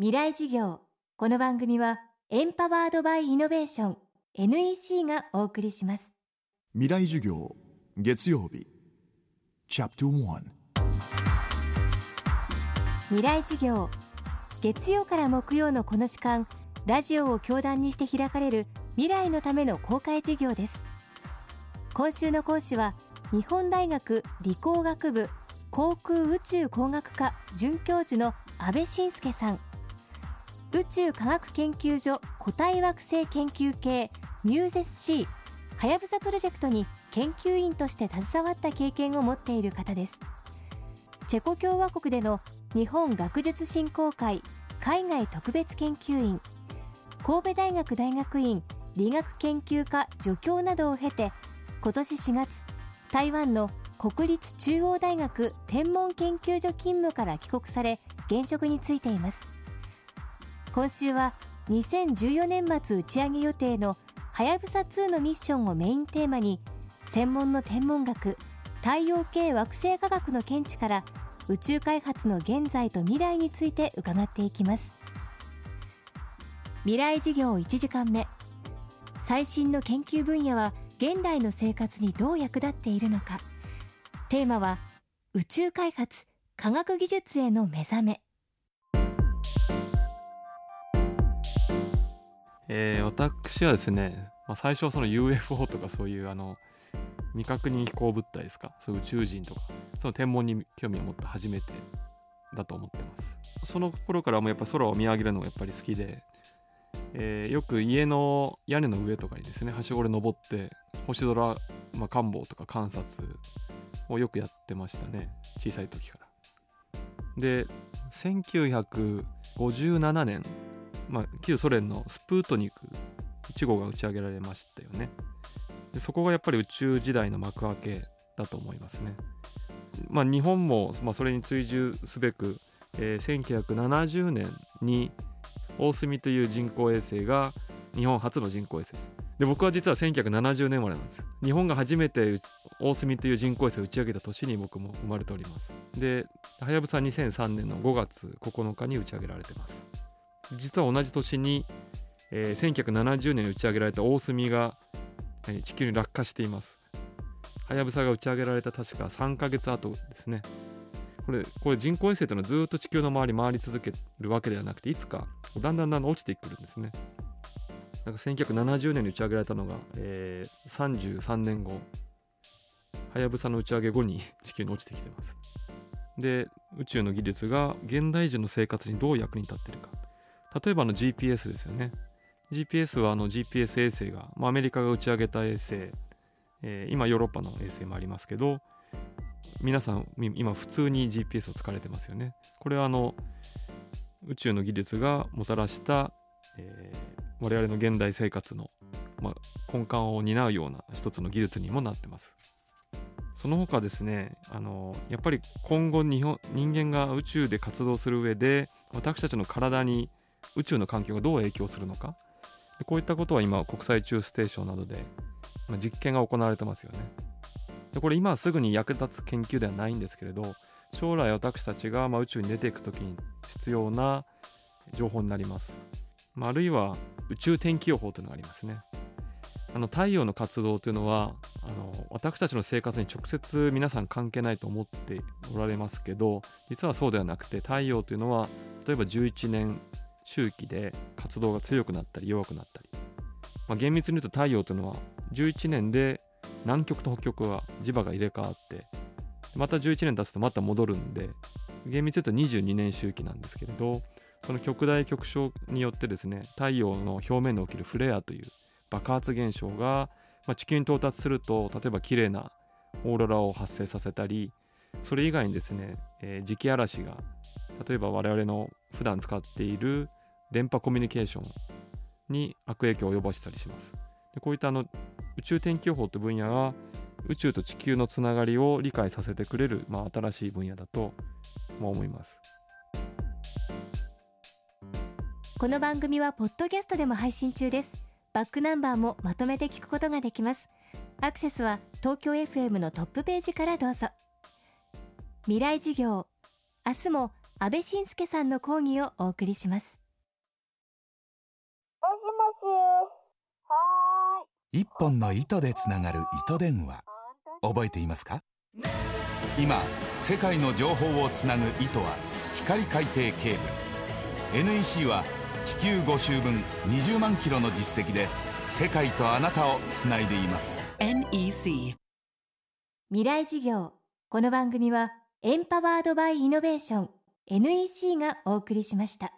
未来授業。この番組はエンパワードバイイノベーション NEC がお送りします。未来授業月曜日。チャプター未来授業。月曜から木曜のこの時間ラジオを教壇にして開かれる未来のための公開授業です。今週の講師は日本大学理工学部航空宇宙工学科准教授の安倍晋介さん宇宙科学研究所固体惑星研究系ミューゼス C はやぶさプロジェクトに研究員として携わった経験を持っている方です。チェコ共和国での日本学術振興会海外特別研究員神戸大学大学院理学研究科助教などを経て今年4月台湾の国立中央大学天文研究所勤務から帰国され現職に就いています。今週は2014年末打ち上げ予定のはやぶさ2のミッションをメインテーマに専門の天文学太陽系惑星科学の見地から宇宙開発の現在と未来について伺っていきます。未来事業1時間目。最新の研究分野は現代の生活にどう役立っているのか。テーマは宇宙開発科学技術への目覚め。えー、私はですね、まあ、最初その UFO とかそういうあの未確認飛行物体ですか？そういう宇宙人とかその天文に興味を持った初めてだと思ってます。その頃からもやっぱ空を見上げるのがやっぱり好きで、えー、よく家の屋根の上とかにですねはしごで登って星空、まあ、観望とか観察をよくやってましたね小さい時から。で1957年まあ、旧ソ連のスプートニク1号が打ち上げられましたよね。でそこがやっぱり宇宙時代の幕開けだと思いますね、まあ、日本も、まあ、それに追従すべく、えー、1970年に大隅という人工衛星が日本初の人工衛星です。で僕は実は1970年生まれなんです。日本が初めて大隅という人工衛星を打ち上げた年に僕も生まれております。ではやぶさ2003年の5月9日に打ち上げられてます。実は同じ年に、えー、1970年に打ち上げられた大隅が、えー、地球に落下しています。はやぶさが打ち上げられた確か3ヶ月後ですね。これこれ人工衛星というのはずっと地球の周り回り続けるわけではなくていつかだんだんだんだん落ちてくるんですね。なんか1970年に打ち上げられたのが、えー、33年後はやぶさの打ち上げ後に 地球に落ちてきてます。で宇宙の技術が現代人の生活にどう役に立っているか。例えばの GPS ですよね。GPS はあの GPS 衛星が、まあ、アメリカが打ち上げた衛星、えー、今ヨーロッパの衛星もありますけど、皆さん今普通に GPS を使われてますよね。これはあの宇宙の技術がもたらした、えー、我々の現代生活の、まあ、根幹を担うような一つの技術にもなってます。その他ですねあのやっぱり今後日本人間が宇宙で活動する上で私たちの体に宇宙の環境がどう影響するのか。こういったことは今国際宇宙ステーションなどで、実験が行われてますよね。でこれ今すぐに役立つ研究ではないんですけれど将来私たちがまあ宇宙に出ていく時に必要な情報になります、まあ、あるいは宇宙天気予報というのがありますね。あの太陽の活動というのはあの私たちの生活に直接皆さん関係ないと思っておられますけど実はそうではなくて太陽というのは例えば11年周期で活動が強くなったり弱くなったり、まあ、厳密に言うと太陽というのは11年で南極と北極は磁場が入れ替わってまた11年経つとまた戻るんで厳密に言うと22年周期なんですけれどその極大極小によってですね太陽の表面で起きるフレアという爆発現象が、まあ、地球に到達すると例えば綺麗なオーロラを発生させたりそれ以外にですね、えー、磁気嵐が例えば我々の普段使っている電波コミュニケーションに悪影響を及ぼしたりします。でこういったあの宇宙天気予報って分野は宇宙と地球のつながりを理解させてくれる、まあ、新しい分野だと、まあ、思います。この番組はポッドキャストでも配信中です。バックナンバーもまとめて聞くことができます。アクセスは東京 FM のトップページからどうぞ。未来事業。明日も安倍晋介さんの講義をお送りしますもしもしは一本の糸でつながる糸電話。覚えていますか？今世界の情報をつなぐ糸は光海底ケーブル。NEC は地球5周分20万キロの実績で世界とあなたをつないでいます。NEC 未来授業。この番組はエンパワードバイイノベーション。NEC がお送りしました。